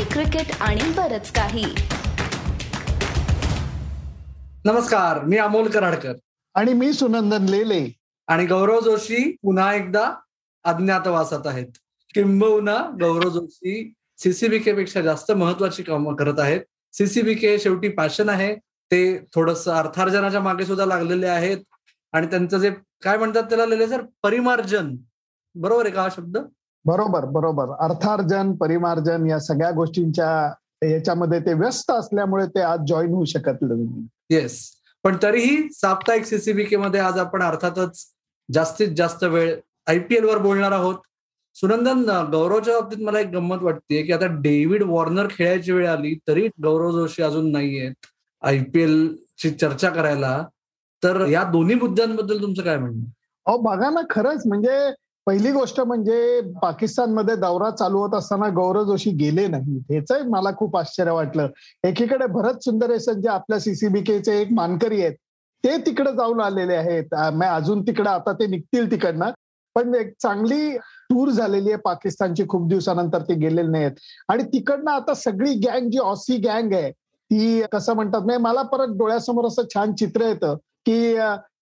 Hockey cricket आणि बरच काही. नमस्कार मी अमोल कराडकर. आणि मी सुनंदन लेले. आणि गौरव जोशी पुन्हा एकदा अज्ञातवासात आहेत. किंबहुना गौरव जोशी सीसीबीके पेक्षा जास्त महत्वाची कामं करत आहेत. सीसीबीके शेवटी पॅशन आहे. ते थोडस अर्थार्जनाच्या मागे सुद्धा लागलेले आहेत. आणि त्यांचं जे काय म्हणतात त्याला लिहिले सर? परिमार्जन. बरोबर आहे का हा शब्द? बरोबर बरोबर. अर्थार्जन परिमार्जन या सगळ्या गोष्टींच्या याच्यामध्ये ते व्यस्त असल्यामुळे ते आज जॉईन होऊ शकत येस पण तरीही साप्ताहिक सीसीबीके मध्ये आज आपण अर्थातच जास्तीत जास्त वेळ आयपीएल वर बोलणार आहोत. सुनंदन गौरवच्या बाबतीत मला एक गंमत वाटते की आता डेव्हिड वॉर्नर खेळायची वेळ आली तरी गौरव जोशी अजून नाहीयेत आयपीएल ची चर्चा करायला. तर या दोन्ही मुद्द्यांबद्दल तुमचं काय म्हणणं? अहो बघा ना खरंच म्हणजे पहिली गोष्ट म्हणजे पाकिस्तानमध्ये दौरा चालू होत असताना गौरव जोशी गेले नाही हेच मला खूप आश्चर्य वाटलं. एकीकडे भरत सुंदरेसन जे आपल्या सीसीबीकेचे एक मानकरी आहेत ते तिकडे जाऊन आलेले आहेत. अजून तिकडे आता ते निघतील तिकडनं. पण एक चांगली टूर झालेली आहे पाकिस्तानची. खूप दिवसानंतर ते गेलेले नाहीत. आणि तिकडनं आता सगळी गँग जी ऑसी गँग आहे ती कसं म्हणतात नाही मला परत डोळ्यासमोर असं छान चित्र येतं की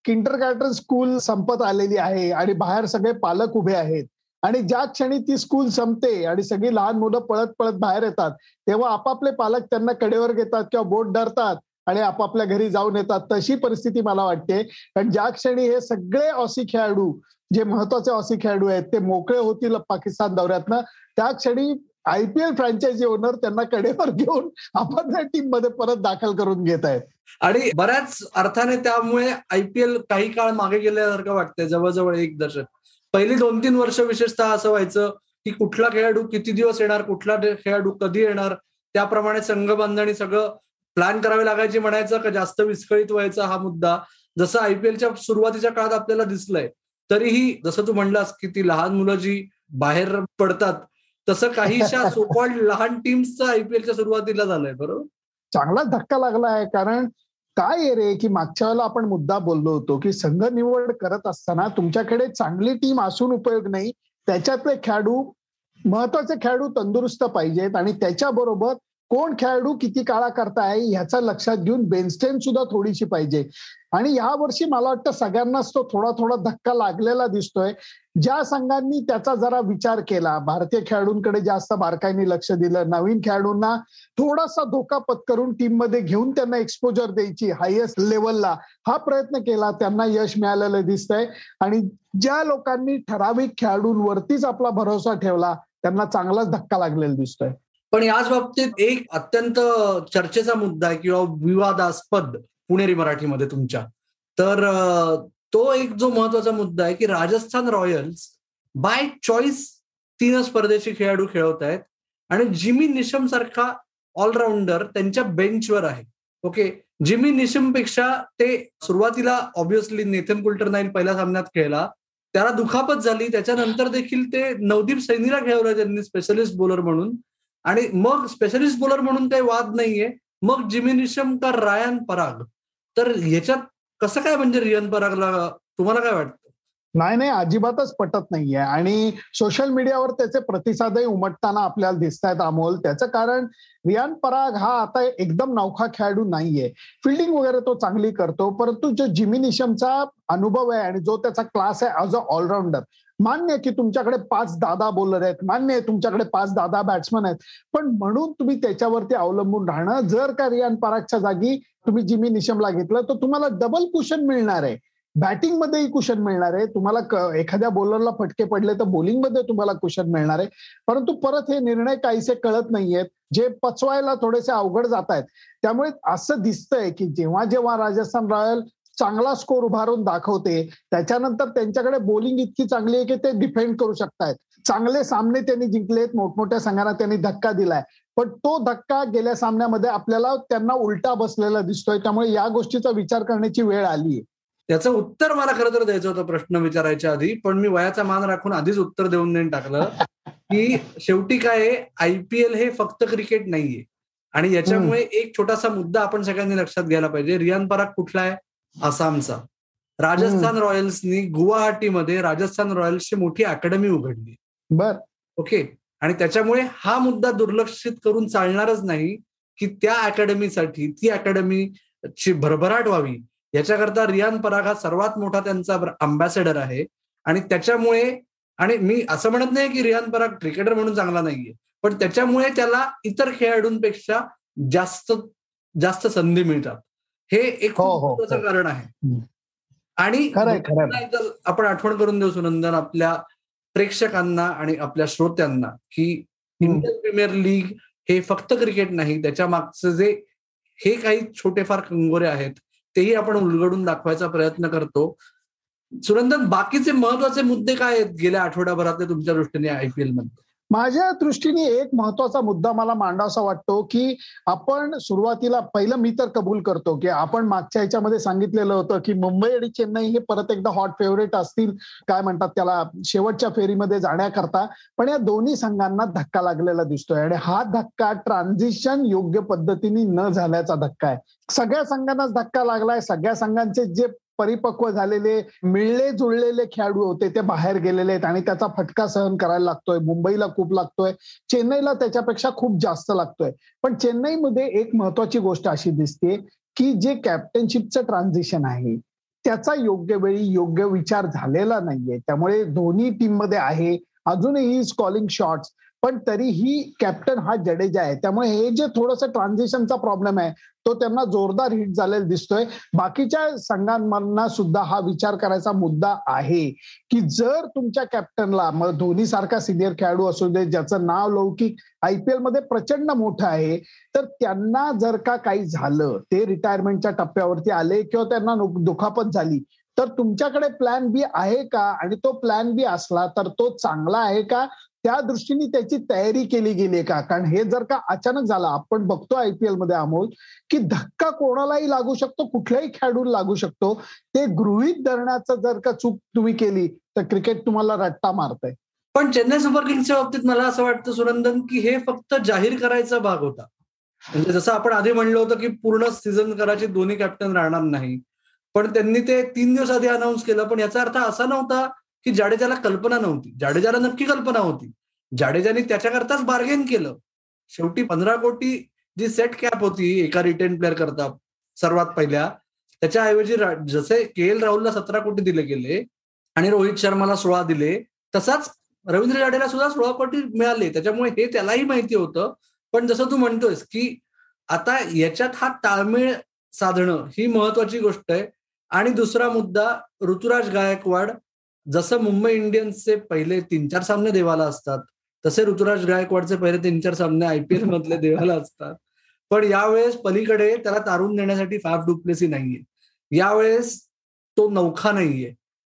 किंटर गार्डन स्कूल संपत आलेली आहे आणि बाहेर सगळे पालक उभे आहेत. आणि ज्या क्षणी ती स्कूल संपते आणि सगळी लहान मुलं पळत पळत बाहेर येतात तेव्हा आपापले पालक त्यांना कडेवर घेतात किंवा बोट धरतात आणि आपापल्या घरी जाऊन येतात. तशी परिस्थिती मला वाटते. कारण ज्या क्षणी हे सगळे ऑसी खेळाडू जे महत्त्वाचे ऑसी खेळाडू आहेत ते मोकळे होतील पाकिस्तान दौऱ्यातनं त्या क्षणी आयपीएल फ्रँचायझी ओनर त्यांना कडेवर घेऊन आपापल्या टीममध्ये परत दाखल करून घेत आहेत. आणि बऱ्याच अर्थाने त्यामुळे आयपीएल काही काळ मागे गेल्यासारखं वाटतंय जवळजवळ एक दशक. पहिली दोन तीन वर्ष विशेषतः असं व्हायचं की कुठला खेळाडू किती दिवस येणार कुठला खेळाडू कधी येणार त्याप्रमाणे संघ बांधणी सगळं प्लॅन करावे लागायची म्हणायचं का जास्त विस्कळीत व्हायचा हा मुद्दा. जसं आयपीएलच्या सुरुवातीच्या काळात आपल्याला दिसलंय तरीही जसं तू म्हणलास की ती लहान मुलं जी बाहेर पडतात तसं काहीशा सोकॉल्ड लहान टीम्सचं आयपीएलच्या सुरुवातीला झालंय बरोबर? चांगला धक्का लागला आहे कारण काय रे की मागच्या वेळेला आपण मुद्दा बोललो होतो की संघ निवड करत असताना तुमच्याकडे चांगली टीम असून उपयोग नाही त्याच्यातले खेळाडू महत्त्वाचे खेळाडू तंदुरुस्त पाहिजेत आणि त्याच्याबरोबर कोण खेळाडू किती काळा करताय ह्याचा लक्षात घेऊन बेनस्टेन सुद्धा थोडीशी पाहिजे. आणि या वर्षी मला वाटतं सगळ्यांनाच तो थोडा थोडा धक्का लागलेला दिसतोय. ज्या संघांनी त्याचा जरा विचार केला भारतीय खेळाडूंकडे जास्त बारकाईने लक्ष दिलं नवीन खेळाडूंना थोडासा धोका पत्करून टीममध्ये घेऊन त्यांना एक्सपोजर द्यायची हायेस्ट लेवलला हा प्रयत्न केला त्यांना यश मिळालेलं दिसतंय. आणि ज्या लोकांनी ठराविक खेळाडूंवरतीच आपला भरोसा ठेवला त्यांना चांगलाच धक्का लागलेला दिसतोय. पण याच बाबतीत एक अत्यंत चर्चेचा मुद्दा आहे किंवा विवादास्पद पुणेरी मराठीमध्ये तुमच्या. तर तो एक जो महत्त्वाचा मुद्दा आहे की राजस्थान रॉयल्स बाय चॉईस तीनच परदेशी खेळाडू खेळवत आहेत आणि जिमी निशम सारखा ऑलराऊंडर त्यांच्या बेंचवर आहे. ओके? जिमी निशमपेक्षा ते सुरुवातीला ऑब्विसली नेथन कुल्टर नाईन पहिल्या सामन्यात खेळला. त्याला दुखापत झाली. त्याच्यानंतर देखील ते नवदीप सैनीला खेळवलं त्यांनी स्पेशलिस्ट बॉलर म्हणून. आणि मग स्पेशलिस्ट बॉलर म्हणून काही वाद नाहीये. मग जिमिनिशम का रायन पराग? तर याच्यात कसं काय म्हणजे रियन परागला तुम्हाला काय वाटतं? नाही नाही अजिबातच पटत नाहीये. आणि सोशल मीडियावर त्याचे प्रतिसादही उमटताना आपल्याला दिसत आहेत अमोल. त्याचं कारण रियान पराग हा आता एकदम नौखा खेळाडू नाहीये. फिल्डिंग वगैरे तो चांगली करतो परंतु जो जिमिनिशमचा अनुभव आहे आणि जो त्याचा क्लास आहे ॲज अ ऑलराऊंडर मान्य की तुमच्याकडे पाच दादा बॉलर आहेत मान्य आहे तुमच्याकडे पाच दादा बॅट्समन आहेत. पण म्हणून तुम्ही त्याच्यावरती अवलंबून राहणं जर का रियान परागच्या जागी तुम्ही जिमी निशमला घेतलं तर तुम्हाला डबल कुशन मिळणार आहे. बॅटिंगमध्येही कुशन मिळणार आहे. तुम्हाला एखाद्या बॉलरला फटके पडले तर बॉलिंगमध्ये तुम्हाला कुशन मिळणार आहे. परंतु परत हे निर्णय काहीसे कळत नाहीयेत. जे पचवायला थोडेसे अवघड जात आहेत. त्यामुळे असं दिसतंय की जेव्हा जेव्हा राजस्थान रॉयल चांगला स्कोर उभारून दाखवते. त्याच्यानंतर त्यांच्याकडे बॉलिंग इतकी चांगली आहे की ते डिफेंड करू शकतायत. चांगले सामने त्यांनी जिंकलेत मोठमोठ्या संघांना त्यांनी धक्का दिलाय. पण तो धक्का गेल्या सामन्यामध्ये आपल्याला त्यांना उलटा बसलेला दिसतोय. त्यामुळे या गोष्टीचा विचार करण्याची वेळ आली त्याचं उत्तर मला खरं तर द्यायचं होतं प्रश्न विचारायच्या आधी. पण मी वयाचा मान राखून आधीच उत्तर देऊन देऊन टाकलं. की शेवटी काय आयपीएल हे फक्त क्रिकेट नाहीये. आणि याच्यामुळे एक छोटासा मुद्दा आपण सगळ्यांनी लक्षात घ्यायला पाहिजे. रियान पराग कुठला आहे? आसामचा. राजस्थान रॉयल्सनी गुवाहाटीमध्ये राजस्थान रॉयल्सची मोठी अकॅडमी उघडली. बर. ओके? आणि त्याच्यामुळे हा मुद्दा दुर्लक्षित करून चालणारच नाही की त्या अकॅडमीसाठी ती अकॅडमीची भरभराट व्हावी. याच्याकरता रियान पराग हा सर्वात मोठा त्यांचा अम्बॅसेडर आहे. आणि त्याच्यामुळे आणि मी असं म्हणत नाही की रियान पराग क्रिकेटर म्हणून चांगला नाहीये पण त्याच्यामुळे त्याला इतर खेळाडूंपेक्षा जास्त जास्त संधी मिळतात. हे एक हो, हो, महत्वाचं हो. कारण आहे. आणि आपण आठवण करून देऊ सुनंदन आपल्या प्रेक्षकांना आणि आपल्या श्रोत्यांना की इंडियन प्रीमियर लीग हे फक्त क्रिकेट नाही त्याच्या मागचं जे हे काही छोटेफार कंगोरे आहेत तेही आपण उलगडून दाखवायचा प्रयत्न करतो. सुनंदन बाकीचे महत्त्वाचे मुद्दे काय आहेत? गेल्या आठवड्याभरातले तुमच्या दृष्टीने आयपीएलमध्ये. माझ्या दृष्टीने एक महत्त्वाचा मुद्दा मला मांडावासा वाटतो की आपण सुरुवातीला पहिलं मी तर कबूल करतो की आपण मागच्या ह्याच्यामध्ये सांगितलेलं होतं की मुंबई आणि चेन्नई हे परत एकदा हॉट फेवरेट असतील काय म्हणतात त्याला शेवटच्या फेरीमध्ये जाण्याकरता. पण या दोन्ही संघांना धक्का लागलेला दिसतोय आणि हा धक्का ट्रान्झिशन योग्य पद्धतीने न झाल्याचा धक्का आहे. सगळ्या संघांनाच धक्का लागलाय सगळ्या संघांचे जे परिपक्व झालेले मिळले जुळलेले खेळाडू होते ते बाहेर गेलेले आहेत आणि त्याचा फटका सहन करायला लागतोय. मुंबईला खूप लागतोय. चेन्नईला त्याच्यापेक्षा खूप जास्त लागतोय. पण चेन्नईमध्ये एक महत्वाची गोष्ट अशी दिसते की जे कॅप्टनशिपचं ट्रान्झिशन आहे त्याचा योग्य वेळी योग्य विचार झालेला नाहीये. त्यामुळे दोन्ही टीममध्ये आहे. अजूनही कॉलिंग शॉट्स पण तरीही कॅप्टन हा जडेजा आहे. त्यामुळे हे जे थोडंसं ट्रान्झिशनचा प्रॉब्लेम आहे तो त्यांना जोरदार हिट झालेला दिसतोय. बाकीच्या संघांना सुद्धा हा विचार करायचा मुद्दा आहे की जर तुमच्या कॅप्टनला मग धोनी सारखा सिनियर खेळाडू असू दे ज्याचं नाव लौकिक आयपीएलमध्ये प्रचंड मोठं आहे तर त्यांना जर का काही झालं ते रिटायरमेंटच्या टप्प्यावरती आले किंवा त्यांना दुखापत झाली तर तुमच्याकडे प्लॅन बी आहे का? आणि तो प्लॅन बी असला तर तो चांगला आहे का? त्या दृष्टीने त्याची तयारी केली गेली का? कारण हे जर का अचानक झालं आपण बघतो आयपीएलमध्ये अमोल की धक्का कोणालाही लागू शकतो कुठल्याही खेळाडूला लागू शकतो. ते गृहित धरण्याचं जर का चूक तुम्ही केली तर क्रिकेट तुम्हाला रट्टा मारतय. पण चेन्नई सुपर किंग्सच्या बाबतीत मला असं वाटतं सुनंदन की हे फक्त जाहीर करायचा भाग होता. म्हणजे जसं आपण आधी म्हणलं होतं की पूर्ण सीझन करायचे दोन्ही कॅप्टन राहणार नाही. पण त्यांनी ते तीन दिवस आधी अनाऊन्स केलं पण याचा अर्थ असा नव्हता की जाडेजाला कल्पना नव्हती. जाडेजाला नक्की कल्पना होती. जाडेजाने त्याच्याकरताच बार्गेन केलं. शेवटी पंधरा कोटी जी सेट कॅप होती एका रिटेन प्लेअर करता सर्वात पहिल्या त्याच्याऐवजी जसे के एल राहुलला सतरा कोटी दिले गेले आणि रोहित शर्माला सोळा दिले तसाच रवींद्र जाडेला सुद्धा सोळा कोटी मिळाले. त्याच्यामुळे हे त्यालाही माहिती होतं. पण जसं तू म्हणतोयस की आता याच्यात हा ताळमेळ साधणं ही महत्वाची गोष्ट आहे. आणि दुसरा मुद्दा ऋतुराज गायकवाड जसं मुंबई इंडियन्सचे पहिले तीन चार सामने देवाला असतात तसे ऋतुराज गायकवाडचे पहिले तीन चार सामने आयपीएल मधले देवाला असतात. पण यावेळेस पलीकडे त्याला तारून देण्यासाठी फॅफ डुप्लेसी नाहीये. यावेळेस तो नौखा नाहीये.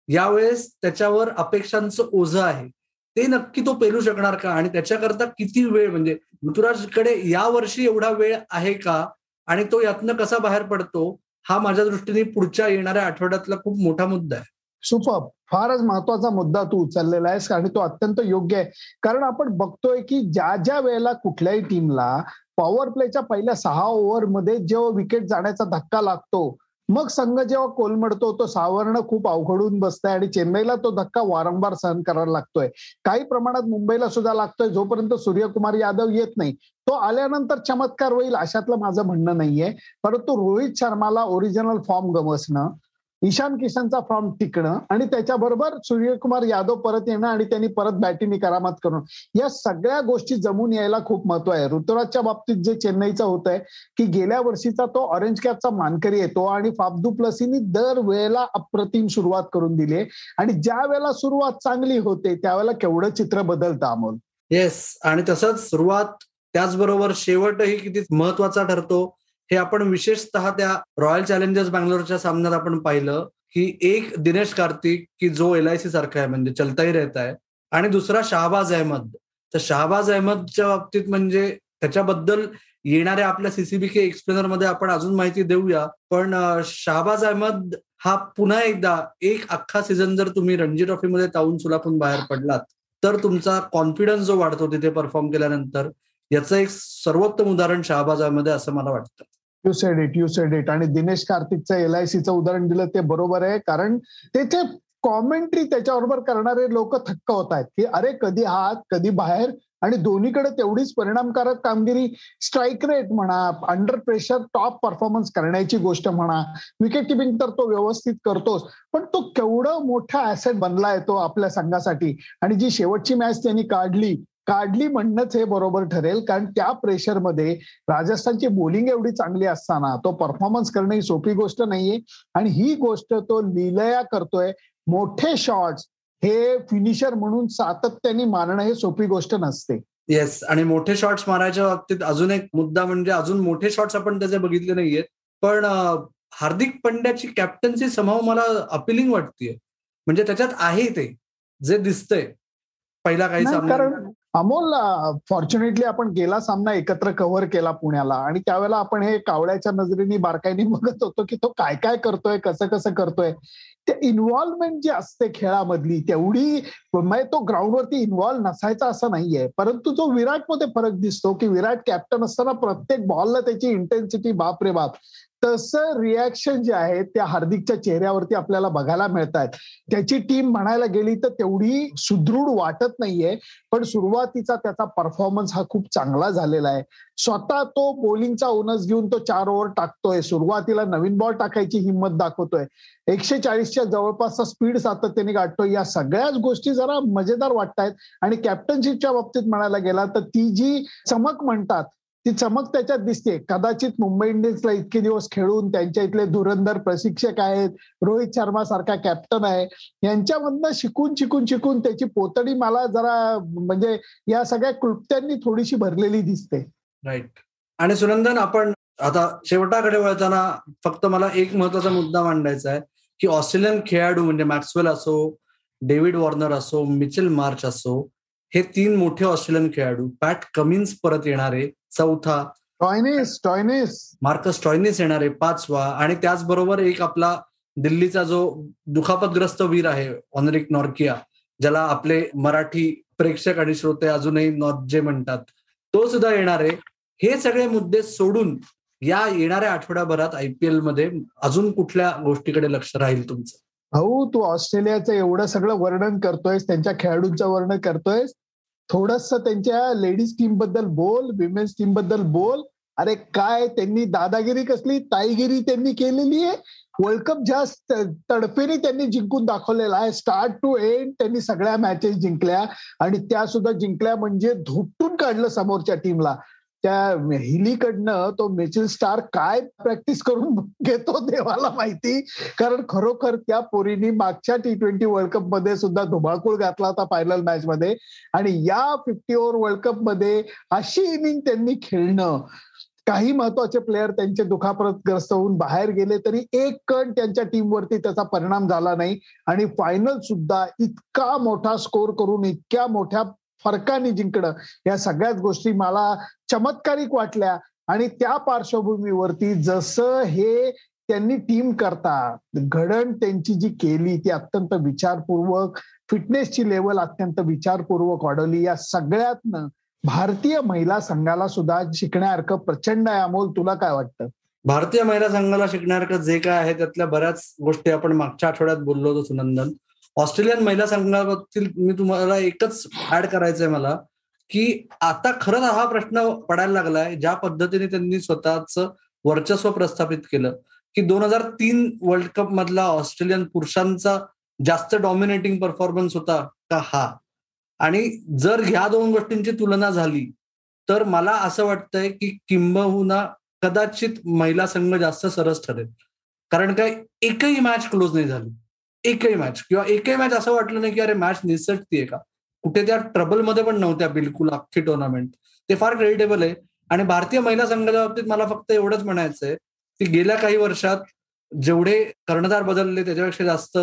यावेळेस त्याच्यावर अपेक्षांचं ओझं आहे. ते नक्की तो पेलू शकणार का? आणि त्याच्याकरता किती वेळ? म्हणजे ऋतुराजकडे या वर्षी एवढा वेळ आहे का? आणि तो यातनं कसा बाहेर पडतो? हा माझ्या दृष्टीने पुढच्या येणाऱ्या आठवड्यातला खूप मोठा मुद्दा आहे. सुपर. फारच महत्त्वाचा मुद्दा तू उचललेला आहेस आणि तो अत्यंत योग्य आहे. कारण आपण बघतोय की ज्या ज्या वेळेला कुठल्याही टीमला पॉवर प्लेच्या पहिल्या सहा ओव्हरमध्ये जेव्हा विकेट जाण्याचा धक्का लागतो मग संघ जेव्हा कोलमडतो तो सावरणं खूप अवघडून बसतंय आणि चेन्नईला तो धक्का वारंवार सहन करायला लागतोय. काही प्रमाणात मुंबईला सुद्धा लागतोय जोपर्यंत सूर्यकुमार यादव येत नाही. तो आल्यानंतर चमत्कार होईल अशातलं माझं म्हणणं नाहीये. परंतु रोहित शर्माला ओरिजिनल फॉर्म गमसणं ईशान किशनचा फॉर्म टिकणं आणि त्याच्याबरोबर सूर्यकुमार यादव परत येणं आणि त्यांनी परत बॅटिंग करामत करणं. या सगळ्या गोष्टी जमून यायला खूप महत्त्व आहे. ऋतुराजच्या बाबतीत जे चेन्नईचं होत आहे की गेल्या वर्षीचा तो ऑरेंज कॅपचा मानकरी येतो आणि फाबदू प्लसीनी दर वेळेला अप्रतिम सुरुवात करून दिली आणि ज्या वेळेला सुरुवात चांगली होते त्यावेळेला केवढं चित्र बदलतं अमोल? येस आणि तसंच सुरुवात त्याचबरोबर शेवटही किती महत्त्वाचा ठरतो हे आपण विशेषतः त्या रॉयल चॅलेंजर्स बँगलोरच्या सामन्यात आपण पाहिलं की एक दिनेश कार्तिक की जो एल आय सी सारखा आहे म्हणजे चलताही रहता आहे आणि दुसरा शाहबाज अहमद. तर शाहबाज अहमदच्या बाबतीत म्हणजे त्याच्याबद्दल येणाऱ्या आपल्या सीसीबी के एक्सप्लेनरमध्ये आपण अजून माहिती देऊया. पण शाहबाज अहमद हा पुन्हा एकदा एक अख्खा सीझन जर तुम्ही रणजी ट्रॉफीमध्ये ताऊन सुलापून बाहेर पडलात तर तुमचा कॉन्फिडन्स जो वाढतो तिथे परफॉर्म केल्यानंतर याचं एक सर्वोत्तम उदाहरण शहाबाजामध्ये असं मला वाटतं. You said it you said it आणि दिनेश कार्तिकचं एल आय सीचं उदाहरण दिलं ते बरोबर आहे. कारण त्याचे कॉमेंट्री त्याच्याबरोबर करणारे लोक थक्क होत आहेत की अरे कधी हात कधी बाहेर आणि दोन्हीकडे तेवढीच परिणामकारक कामगिरी स्ट्राईक रेट म्हणा अंडर प्रेशर टॉप परफॉर्मन्स करण्याची गोष्ट म्हणा विकेट किपिंग तर तो व्यवस्थित करतोच पण तो केवढं मोठा ऍसेट बनला आहे तो आपल्या संघासाठी. आणि जी शेवटची मॅच त्यांनी काढली काढली म्हणणंच हे बरोबर ठरेल. कारण त्या प्रेशरमध्ये राजस्थानची बोलिंग एवढी चांगली असताना तो परफॉर्मन्स करणं ही सोपी गोष्ट नाहीये. आणि ही गोष्ट तो लिलया करतोय. मोठे शॉट्स हे फिनिशर म्हणून सातत्याने मारणं हे सोपी गोष्ट नसते. येस आणि मोठे शॉट्स मारायच्या बाबतीत अजून एक मुद्दा म्हणजे अजून मोठे शॉट्स आपण त्याचे बघितले नाहीयेत. पण हार्दिक पंड्याची कॅप्टन्सी समाव मला अपिलिंग वाटतेय. म्हणजे त्याच्यात आहे ते जे दिसतंय. पहिला काही कारण अमोल फॉर्च्युनेटली आपण गेला सामना एकत्र कव्हर केला पुण्याला आणि त्यावेळेला आपण हे कावळ्याच्या नजरेने बारकाईने बघत होतो की तो काय काय करतोय कसं कसं करतोय. ते इन्व्हॉल्वमेंट जी असते खेळामधली तेवढी म्हणजे तो ग्राउंडवरती इन्व्हॉल्व्ह नसायचा असं नाहीये. परंतु जो विराटमध्ये फरक दिसतो की विराट कॅप्टन असताना प्रत्येक बॉलला त्याची इंटेन्सिटी बाप रे बाप. तसं रिॲक्शन जे आहे त्या हार्दिकच्या चेहऱ्यावरती आपल्याला बघायला मिळत आहेत त्याची टीम म्हणायला गेली तर तेवढी सुदृढ वाटत नाहीये पण सुरुवातीचा त्याचा परफॉर्मन्स हा खूप चांगला झालेला आहे. स्वतः तो बॉलिंगचा ओनस घेऊन तो चार ओव्हर टाकतोय. सुरुवातीला नवीन बॉल टाकायची हिंमत दाखवतोय. एकशे चाळीसच्या जवळपासचा स्पीड सातत्याने गाठतोय. या सगळ्याच गोष्टी जरा मजेदार वाटतायत. आणि कॅप्टनशिपच्या बाबतीत म्हणायला गेला तर ती जी चमक म्हणतात ती चमक त्याच्यात दिसते. कदाचित मुंबई इंडियन्सला इतके दिवस खेळून त्यांच्या इथले धुरंधर प्रशिक्षक आहेत रोहित शर्मा सारखा कॅप्टन आहे. यांच्यामधनं शिकून शिकून शिकून त्याची पोतडी मला जरा म्हणजे या सगळ्या क्लुप्त्यांनी थोडीशी भरलेली दिसते. राईट आणि सुनंदन आपण आता शेवटाकडे वळताना फक्त मला एक महत्त्वाचा मुद्दा मांडायचा आहे की ऑस्ट्रेलियन खेळाडू म्हणजे मॅक्सवेल असो डेव्हिड वॉर्नर असो मिचेल मार्च असो हे तीन मोठे ऑस्ट्रेलियन खेळाडू पॅट कमिन्स परत येणारे चौथा टॉयनिस टॉयनिस मार्कस टॉयनिस येणारे पाचवा आणि त्याचबरोबर एक आपला दिल्लीचा जो दुखापतग्रस्त वीर आहे ऑनरिक नॉर्किया ज्याला आपले मराठी प्रेक्षक आणि श्रोते अजूनही नॉर्जे म्हणतात तो सुद्धा येणार. आहे हे सगळे मुद्दे सोडून या येणाऱ्या आठवड्याभरात आयपीएलमध्ये अजून कुठल्या गोष्टीकडे लक्ष राहील तुमचं? भाऊ तू ऑस्ट्रेलियाचं एवढं सगळं वर्णन करतोयस त्यांच्या खेळाडूंचं वर्णन करतोयस थोडस त्यांच्या लेडीज टीमबद्दल बोल विमेन्स टीमबद्दल बोल. अरे काय त्यांनी दादागिरी कसली? ताईगिरी त्यांनी केलेली आहे. वर्ल्ड कप ज्या तडफेने त्यांनी जिंकून दाखवलेला आहे. स्टार्ट टू एंड त्यांनी सगळ्या मॅचेस जिंकल्या. आणि त्या सुद्धा जिंकल्या म्हणजे धुपटून काढलं समोरच्या टीमला त्या हिलीकडनं तो मेचिल स्टार काय प्रॅक्टिस करून घेतो देवाला माहिती? कारण खरोखर त्या पोरीनी मागच्या टी ट्वेंटी वर्ल्ड कपमध्ये सुद्धा धुमाकूळ घातला होता फायनल मॅच मध्ये. आणि या फिफ्टी ओव्हर वर्ल्ड कपमध्ये अशी इनिंग त्यांनी खेळणं काही महत्त्वाचे प्लेयर त्यांचे दुखापतग्रस्त होऊन बाहेर गेले तरी एक कण त्यांच्या टीमवरती त्याचा परिणाम झाला नाही. आणि फायनल सुद्धा इतका मोठा स्कोर करून इतक्या मोठ्या फरकाने जिंकणं. या सगळ्याच गोष्टी मला चमत्कारिक वाटल्या आणि त्या पार्श्वभूमीवरती जसं हे त्यांनी टीम करता घडण त्यांची जी केली ती अत्यंत विचारपूर्वक फिटनेसची लेवल अत्यंत विचारपूर्वक वाढवली. या सगळ्यातनं भारतीय महिला संघाला सुद्धा शिकण्यासारखं प्रचंड आहे अमोल तुला काय वाटतं? भारतीय महिला संघाला शिकण्यासारखं जे काय आहे त्यातल्या बऱ्याच गोष्टी आपण मागच्या आठवड्यात बोललो होतो सुनंदन. ऑस्ट्रेलियन महिला संघाबद्दल मी तुम्हाला एकच ऍड करायचंय मला की आता खरंच हा प्रश्न पडायला लागलाय ज्या पद्धतीने त्यांनी स्वतःच वर्चस्व प्रस्थापित केलं की दोन हजार तीन वर्ल्ड कप मधला ऑस्ट्रेलियन पुरुषांचा जास्त डॉमिनेटिंग परफॉर्मन्स होता का? हा. आणि जर ह्या दोन गोष्टींची तुलना झाली तर मला असं वाटतंय की किंबहुना कदाचित महिला संघ जास्त सरस ठरेल. कारण काय एकही मॅच क्लोज नाही झाली. एकही मॅच किंवा एकही मॅच असं वाटलं नाही की अरे मॅच निसटतीये का? कुठे त्या ट्रबलमध्ये पण नव्हत्या बिलकुल अख्खी टुर्नामेंट ते फार क्रेडिटेबल आहे. आणि भारतीय महिला संघाच्या बाबतीत मला फक्त एवढंच म्हणायचंय की गेल्या काही वर्षात जेवढे कर्णधार बदलले त्याच्यापेक्षा जास्त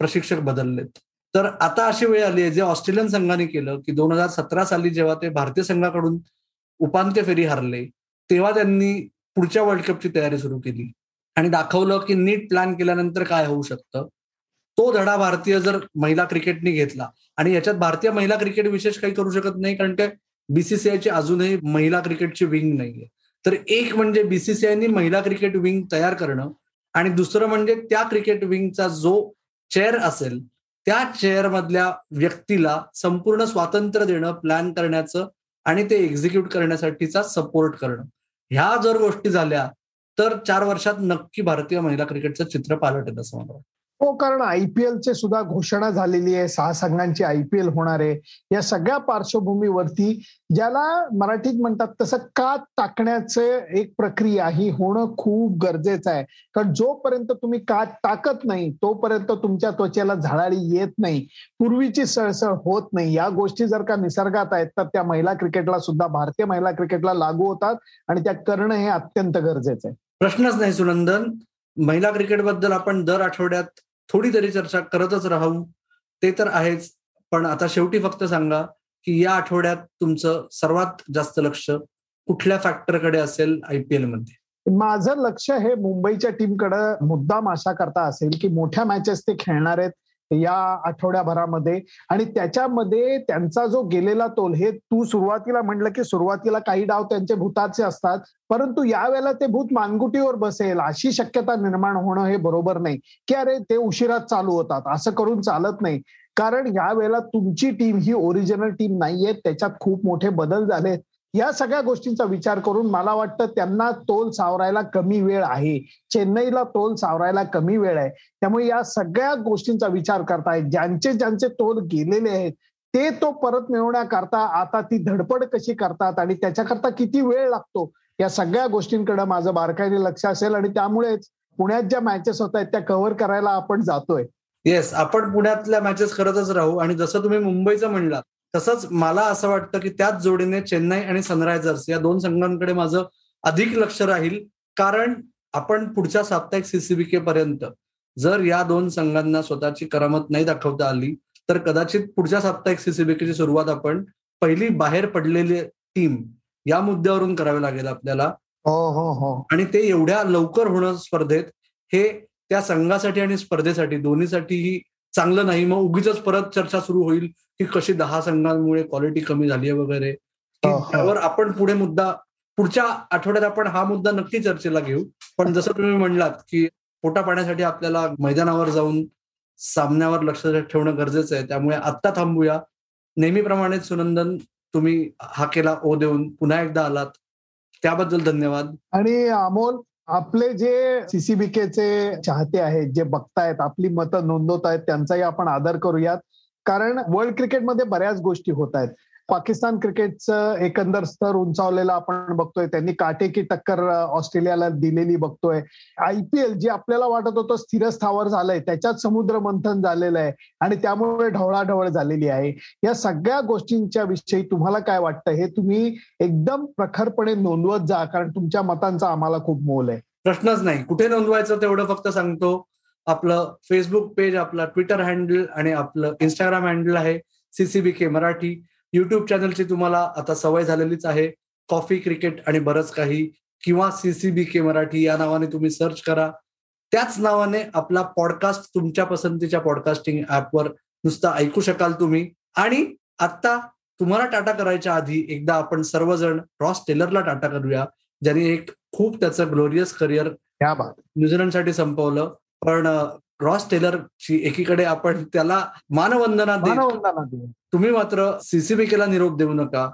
प्रशिक्षक बदललेत. तर आता अशी वेळ आली आहे जे ऑस्ट्रेलियन संघाने केलं की दोन हजार सतरा साली जेव्हा ते भारतीय संघाकडून उपांत्य फेरी हरले तेव्हा त्यांनी पुढच्या वर्ल्ड कपची तयारी सुरू केली. आणि दाखवलं की नीट प्लॅन केल्यानंतर काय होऊ शकतं. तो धडा भारतीय जर महिला क्रिकेटने घेतला आणि याच्यात भारतीय महिला क्रिकेट विशेष काही करू शकत नाही कारण ते बीसीसीआयची अजूनही महिला क्रिकेटची विंग नाहीये. तर एक म्हणजे बीसीसीआयनी महिला क्रिकेट विंग तयार करणं आणि दुसरं म्हणजे त्या क्रिकेट विंगचा जो चेअर असेल त्या चेअरमधल्या व्यक्तीला संपूर्ण स्वातंत्र्य देणं प्लॅन करण्याचं आणि ते एक्झिक्यूट करण्यासाठीचा सपोर्ट करणं. ह्या जर गोष्टी झाल्या तर चार वर्षात नक्की भारतीय महिला क्रिकेटचं चित्र पालटेल असं मला वाटतं. हो कारण आयपीएलचे सुद्धा घोषणा झालेली आहे. सहा संघांची आयपीएल होणार आहे. या सगळ्या पार्श्वभूमीवरती ज्याला मराठीत म्हणतात तसं का टाकण्याचं एक प्रक्रिया ही होणं खूप गरजेचं आहे. कारण जोपर्यंत तुम्ही का टाकत नाही तोपर्यंत तुमच्या त्वचेला झळाळी येत नाही. पूर्वीची सळसळ होत नाही. या गोष्टी जर का निसर्गात आहेत तर त्या महिला क्रिकेटला सुद्धा भारतीय महिला क्रिकेटला लागू होतात आणि त्या करणं हे अत्यंत गरजेचं आहे. प्रश्नच नाही सुनंदन. महिला क्रिकेटबद्दल आपण दर आठवड्यात थोडी तरी चर्चा करतच राहू. ते तर आहेच पण आता शेवटी फक्त सांगा की या आठवड्यात तुमचं सर्वात जास्त लक्ष कुठल्या फॅक्टरकडे असेल आयपीएलमध्ये? माझं लक्ष हे मुंबईच्या टीमकडे मुद्दाम आशा करता असेल की मोठ्या मॅचेस ते खेळणार आहेत. या आठवड्याभरामध्ये. आणि त्याच्यामध्ये त्यांचा जो गेलेला तोल हे तू सुरुवातीला म्हटलं की सुरुवातीला काही डाव त्यांचे भूताचे असतात परंतु यावेळेला ते भूत मानगुटीवर बसेल अशी शक्यता निर्माण होणं हे बरोबर नाही. की अरे ते उशिरात चालू होतात असं करून चालत नाही. कारण या वेळेला तुमची टीम ही ओरिजिनल टीम नाहीये त्याच्यात खूप मोठे बदल झालेत. या सगळ्या गोष्टींचा विचार करून मला वाटतं त्यांना तोल सावरायला कमी वेळ आहे. चेन्नईला तोल सावरायला कमी वेळ आहे. त्यामुळे या सगळ्या गोष्टींचा विचार करताय ज्यांचे ज्यांचे तोल गेलेले आहेत ते तो परत मिळवण्याकरता आता ती धडपड कशी करतात आणि त्याच्याकरता किती वेळ लागतो या सगळ्या गोष्टींकडे माझं बारकाईने लक्ष असेल आणि त्यामुळेच पुण्यात ज्या मॅचेस होत आहेत त्या कव्हर करायला आपण जातोय. येस आपण पुण्यातल्या मॅचेस करतच राहू. आणि जसं तुम्ही मुंबईचं म्हणला तसंच मला असं वाटतं की त्याच जोडीने चेन्नई आणि सनरायझर्स या दोन संघांकडे माझं अधिक लक्ष राहील. कारण आपण पुढच्या साप्ताहिक सीसीबीके पर्यंत जर या दोन संघांना स्वतःची करामत नाही दाखवता आली तर कदाचित पुढच्या साप्ताहिक सीसीबीकेची सुरुवात आपण पहिली बाहेर पडलेली टीम या मुद्द्यावरून करावी लागेल आपल्याला. हो हो हो. आणि ते एवढ्या लवकर होणं स्पर्धेत हे त्या संघासाठी आणि स्पर्धेसाठी दोन्हीसाठीही चांगलं नाही. मग उगीच परत चर्चा सुरू होईल की कशी दहा संघांमुळे क्वालिटी कमी झाली आहे वगैरे. त्यावर आपण पुढे मुद्दा पुढच्या आठवड्यात आपण हा मुद्दा नक्की चर्चेला घेऊ. पण जसं तुम्ही म्हणलात की पोटा पाण्यासाठी आपल्याला मैदानावर जाऊन सामन्यावर लक्ष ठेवणं गरजेचं आहे. त्यामुळे आत्ता थांबूया. नेहमीप्रमाणेच सुनंदन तुम्ही हा केला ओ देऊन. पुन्हा एकदा आलात. त्याबद्दल धन्यवाद. आणि अमोल आपले जे सीसीबीकेचे चाहते आहेत जे बघतायत आपली मतं नोंदवत आहेत त्यांचाही आपण आदर करूयात. कारण वर्ल्ड क्रिकेटमध्ये बऱ्याच गोष्टी होत आहेत पाकिस्तान क्रिकेटचं एकंदर स्तर उंचावलेलं आपण बघतोय. त्यांनी काटेकी टक्कर ऑस्ट्रेलियाला दिलेली बघतोय. आयपीएल जे आपल्याला वाटत होतं स्थिरस्थावर झालंय. त्याच्यात समुद्र मंथन झालेलं आहे आणि त्यामुळे ढवळाढवळ झालेली आहे. या सगळ्या गोष्टींच्या विषयी तुम्हाला काय वाटतं? हे तुम्ही एकदम प्रखरपणे नोंदवत जा कारण तुमच्या मतांचा आम्हाला खूप मोल आहे. प्रश्नच नाही. कुठे नोंदवायचं तेवढं फक्त सांगतो. आपलं फेसबुक पेज आपला ट्विटर हँडल आणि आपलं इंस्टाग्राम हँडल आहे. CCB K Marathi. युट्यूब चॅनलची तुम्हाला आता सवय झालेलीच आहे. कॉफी क्रिकेट आणि बरंच काही किंवा सीसीबी के मराठी या नावाने तुम्ही सर्च करा. त्याच नावाने आपला पॉडकास्ट तुमच्या पसंतीच्या पॉडकास्टिंग ऍपवर नुसता ऐकू शकाल तुम्ही. आणि आता तुम्हाला टाटा करायच्या आधी एकदा आपण सर्वजण रॉस टेलरला टाटा करूया ज्यांनी एक खूप त्याचं ग्लोरियस करिअर न्यूझीलंडसाठी संपवलं. पण रॉस टेलरची एकीकडे आपण त्याला मानवंदना दे तुम्ही मात्र सीसीबीकेला निरोप देऊ नका.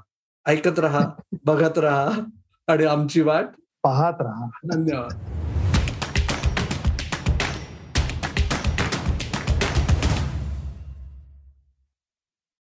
ऐकत राहा बघत राहा आणि आमची वाट पाहत राहा. धन्यवाद.